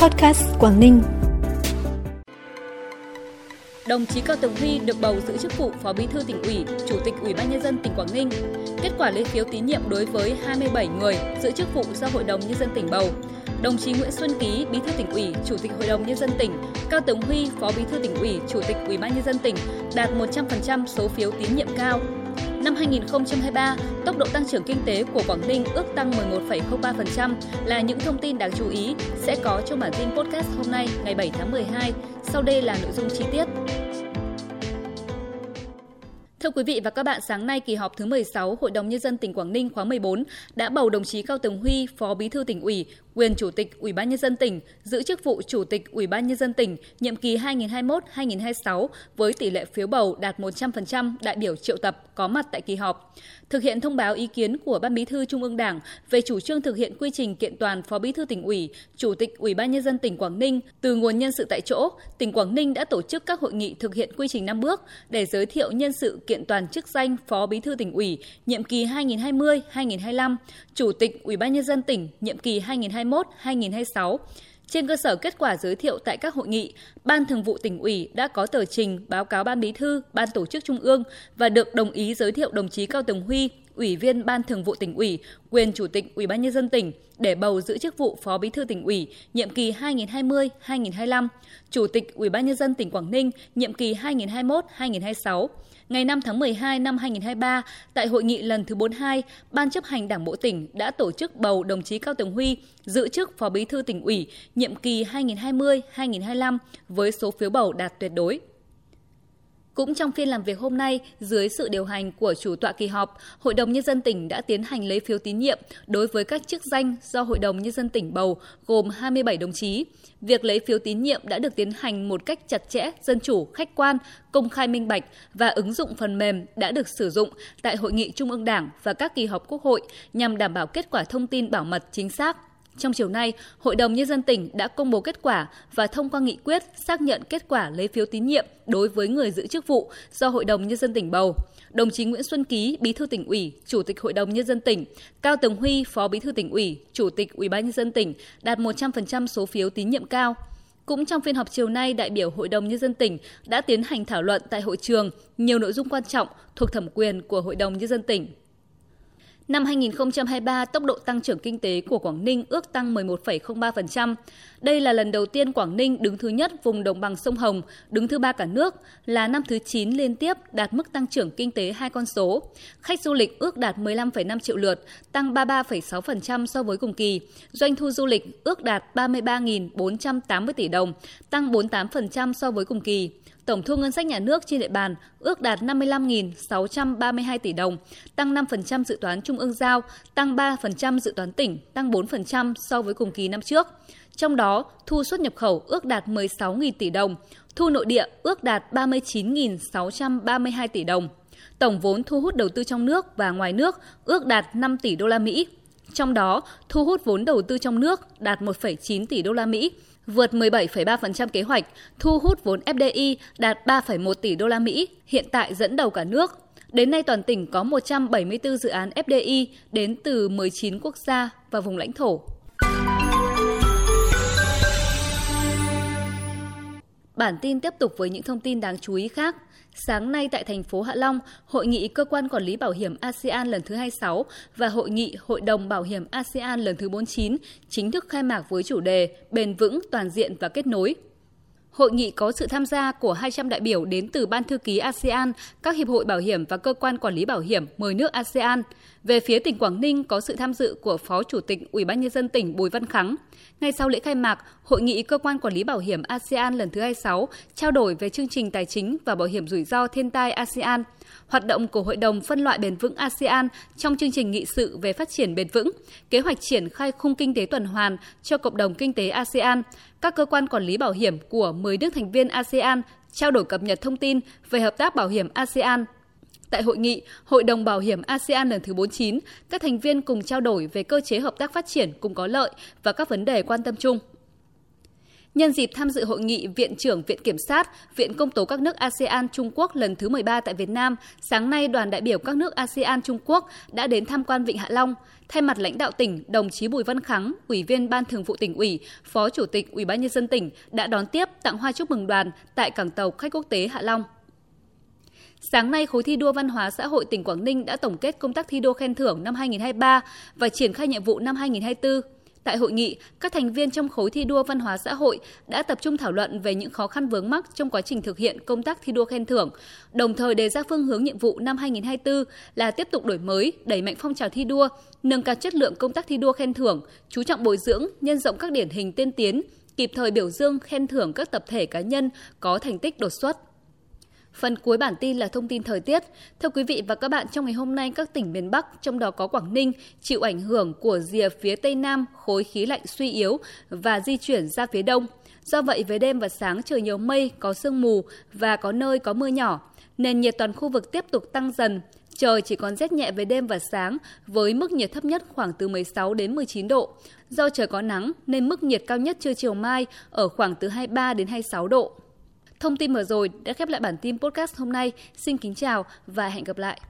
Podcast Quảng Ninh. Đồng chí Cao Tường Huy được bầu giữ chức vụ Phó Bí thư tỉnh ủy, Chủ tịch Ủy ban nhân dân tỉnh Quảng Ninh. Kết quả lấy phiếu tín nhiệm đối với 27 người giữ chức vụ do Hội đồng nhân dân tỉnh bầu. Đồng chí Nguyễn Xuân Ký, Bí thư tỉnh ủy, Chủ tịch Hội đồng nhân dân tỉnh, Cao Tường Huy, Phó Bí thư tỉnh ủy, Chủ tịch Ủy ban nhân dân tỉnh đạt 100% số phiếu tín nhiệm cao. Năm 2023, tốc độ tăng trưởng kinh tế của Quảng Ninh ước tăng 11,03% là những thông tin đáng chú ý sẽ có trong bản tin podcast hôm nay ngày 7 tháng 12. Sau đây là nội dung chi tiết. Thưa quý vị và các bạn, sáng nay kỳ họp thứ 16 Hội đồng Nhân dân tỉnh Quảng Ninh khóa 14 đã bầu đồng chí Cao Tường Huy, Phó Bí thư tỉnh ủy, quyền Chủ tịch Ủy ban Nhân dân tỉnh, giữ chức vụ Chủ tịch Ủy ban Nhân dân tỉnh nhiệm kỳ 2021-2026 với tỷ lệ phiếu bầu đạt 100% đại biểu triệu tập có mặt tại kỳ họp. Thực hiện thông báo ý kiến của Ban Bí thư Trung ương Đảng về chủ trương thực hiện quy trình kiện toàn Phó Bí thư tỉnh ủy, Chủ tịch Ủy ban Nhân dân tỉnh Quảng Ninh từ nguồn nhân sự tại chỗ, tỉnh Quảng Ninh đã tổ chức các hội nghị thực hiện quy trình 5 bước để giới thiệu nhân sự kiện toàn chức danh Phó Bí thư tỉnh ủy nhiệm kỳ 2020-2025, Chủ tịch Ủy ban Nhân dân tỉnh nhiệm kỳ 2021-2026. Trên cơ sở kết quả giới thiệu tại các hội nghị, Ban Thường vụ tỉnh ủy đã có tờ trình báo cáo Ban Bí thư, Ban Tổ chức Trung ương và được đồng ý giới thiệu đồng chí Cao Tường Huy, Ủy viên Ban Thường vụ tỉnh ủy, quyền Chủ tịch Ủy ban nhân dân tỉnh để bầu giữ chức vụ Phó Bí thư tỉnh ủy nhiệm kỳ 2020-2025, Chủ tịch Ủy ban nhân dân tỉnh Quảng Ninh nhiệm kỳ 2021-2026 ngày 5 tháng 12 năm 2023, tại hội nghị lần thứ 42, Ban chấp hành Đảng bộ tỉnh đã tổ chức bầu đồng chí Cao Tường Huy giữ chức Phó Bí thư tỉnh ủy nhiệm kỳ 2020-2025 với số phiếu bầu đạt tuyệt đối. Cũng trong phiên làm việc hôm nay, dưới sự điều hành của chủ tọa kỳ họp, Hội đồng Nhân dân tỉnh đã tiến hành lấy phiếu tín nhiệm đối với các chức danh do Hội đồng Nhân dân tỉnh bầu gồm 27 đồng chí. Việc lấy phiếu tín nhiệm đã được tiến hành một cách chặt chẽ, dân chủ, khách quan, công khai minh bạch và ứng dụng phần mềm đã được sử dụng tại Hội nghị Trung ương Đảng và các kỳ họp Quốc hội nhằm đảm bảo kết quả thông tin bảo mật chính xác, trong chiều nay, Hội đồng Nhân dân tỉnh đã công bố kết quả và thông qua nghị quyết xác nhận kết quả lấy phiếu tín nhiệm đối với người giữ chức vụ do Hội đồng Nhân dân tỉnh bầu. Đồng chí Nguyễn Xuân Ký, Bí thư tỉnh ủy, Chủ tịch Hội đồng Nhân dân tỉnh, Cao Tường Huy, Phó Bí thư tỉnh ủy, Chủ tịch Ủy ban Nhân dân tỉnh đạt 100% số phiếu tín nhiệm cao. Cũng trong phiên họp chiều nay, đại biểu Hội đồng Nhân dân tỉnh đã tiến hành thảo luận tại hội trường nhiều nội dung quan trọng thuộc thẩm quyền của Hội đồng Nhân dân tỉnh. Năm 2023, tốc độ tăng trưởng kinh tế của Quảng Ninh ước tăng 11,03%. Đây là lần đầu tiên Quảng Ninh đứng thứ nhất vùng đồng bằng sông Hồng, đứng thứ ba cả nước, là năm thứ 9 liên tiếp đạt mức tăng trưởng kinh tế hai con số. Khách du lịch ước đạt 15,5 triệu lượt, tăng 33,6% so với cùng kỳ. Doanh thu du lịch ước đạt 33.480 tỷ đồng, tăng 48% so với cùng kỳ tổng thu ngân sách nhà nước trên địa bàn ước đạt 55.632 tỷ đồng, tăng 5% dự toán trung ương giao, tăng 3% dự toán tỉnh, tăng 4% so với cùng kỳ năm trước. Trong đó, thu xuất nhập khẩu ước đạt 16.000 tỷ đồng, thu nội địa ước đạt 39.632 tỷ đồng. Tổng vốn thu hút đầu tư trong nước và ngoài nước ước đạt 5 tỷ đô la Mỹ. Trong đó, thu hút vốn đầu tư trong nước đạt 1,9 tỷ đô la Mỹ, vượt 17,3% kế hoạch, thu hút vốn FDI đạt 3,1 tỷ đô la Mỹ, hiện tại dẫn đầu cả nước. Đến nay toàn tỉnh có 174 dự án FDI đến từ 19 quốc gia và vùng lãnh thổ. Bản tin tiếp tục với những thông tin đáng chú ý khác. Sáng nay tại thành phố Hạ Long, Hội nghị Cơ quan Quản lý Bảo hiểm ASEAN lần thứ 26 và Hội nghị Hội đồng Bảo hiểm ASEAN lần thứ 49 chính thức khai mạc với chủ đề Bền vững, toàn diện và kết nối. Hội nghị có sự tham gia của 200 đại biểu đến từ Ban Thư ký ASEAN, các hiệp hội bảo hiểm và cơ quan quản lý bảo hiểm 10 nước ASEAN. Về phía tỉnh Quảng Ninh có sự tham dự của Phó Chủ tịch Ủy ban nhân dân tỉnh Bùi Văn Khắng. Ngay sau lễ khai mạc, Hội nghị cơ quan quản lý bảo hiểm ASEAN lần thứ 26 trao đổi về chương trình tài chính và bảo hiểm rủi ro thiên tai ASEAN hoạt động của Hội đồng phân loại bền vững ASEAN trong chương trình nghị sự về phát triển bền vững, kế hoạch triển khai khung kinh tế tuần hoàn cho cộng đồng kinh tế ASEAN, các cơ quan quản lý bảo hiểm của 10 nước thành viên ASEAN trao đổi cập nhật thông tin về hợp tác bảo hiểm ASEAN Tại hội nghị, Hội đồng Bảo hiểm ASEAN lần thứ 49, các thành viên cùng trao đổi về cơ chế hợp tác phát triển cùng có lợi và các vấn đề quan tâm chung. Nhân dịp tham dự hội nghị Viện trưởng Viện Kiểm sát, Viện Công tố các nước ASEAN Trung Quốc lần thứ 13 tại Việt Nam, sáng nay đoàn đại biểu các nước ASEAN Trung Quốc đã đến tham quan Vịnh Hạ Long. Thay mặt lãnh đạo tỉnh, đồng chí Bùi Văn Khắng, Ủy viên Ban Thường vụ tỉnh ủy, Phó Chủ tịch Ủy ban nhân dân tỉnh đã đón tiếp tặng hoa chúc mừng đoàn tại cảng tàu khách quốc tế Hạ Long. Sáng nay, khối thi đua văn hóa xã hội tỉnh Quảng Ninh đã tổng kết công tác thi đua khen thưởng năm 2023 và triển khai nhiệm vụ năm 2024. Tại hội nghị, các thành viên trong khối thi đua văn hóa xã hội đã tập trung thảo luận về những khó khăn vướng mắc trong quá trình thực hiện công tác thi đua khen thưởng, đồng thời đề ra phương hướng nhiệm vụ năm 2024 là tiếp tục đổi mới, đẩy mạnh phong trào thi đua, nâng cao chất lượng công tác thi đua khen thưởng, chú trọng bồi dưỡng, nhân rộng các điển hình tiên tiến, kịp thời biểu dương khen thưởng các tập thể cá nhân có thành tích đột xuất. Phần cuối bản tin là thông tin thời tiết. Thưa quý vị và các bạn, trong ngày hôm nay các tỉnh miền Bắc, trong đó có Quảng Ninh, chịu ảnh hưởng của rìa phía Tây Nam khối khí lạnh suy yếu và di chuyển ra phía Đông. Do vậy, về đêm và sáng trời nhiều mây, có sương mù và có nơi có mưa nhỏ. Nền nhiệt toàn khu vực tiếp tục tăng dần. Trời chỉ còn rét nhẹ về đêm và sáng với mức nhiệt thấp nhất khoảng từ 16 đến 19 độ. Do trời có nắng nên mức nhiệt cao nhất trưa chiều mai ở khoảng từ 23 đến 26 độ. Thông tin vừa rồi đã khép lại bản tin podcast hôm nay. Xin kính chào và hẹn gặp lại.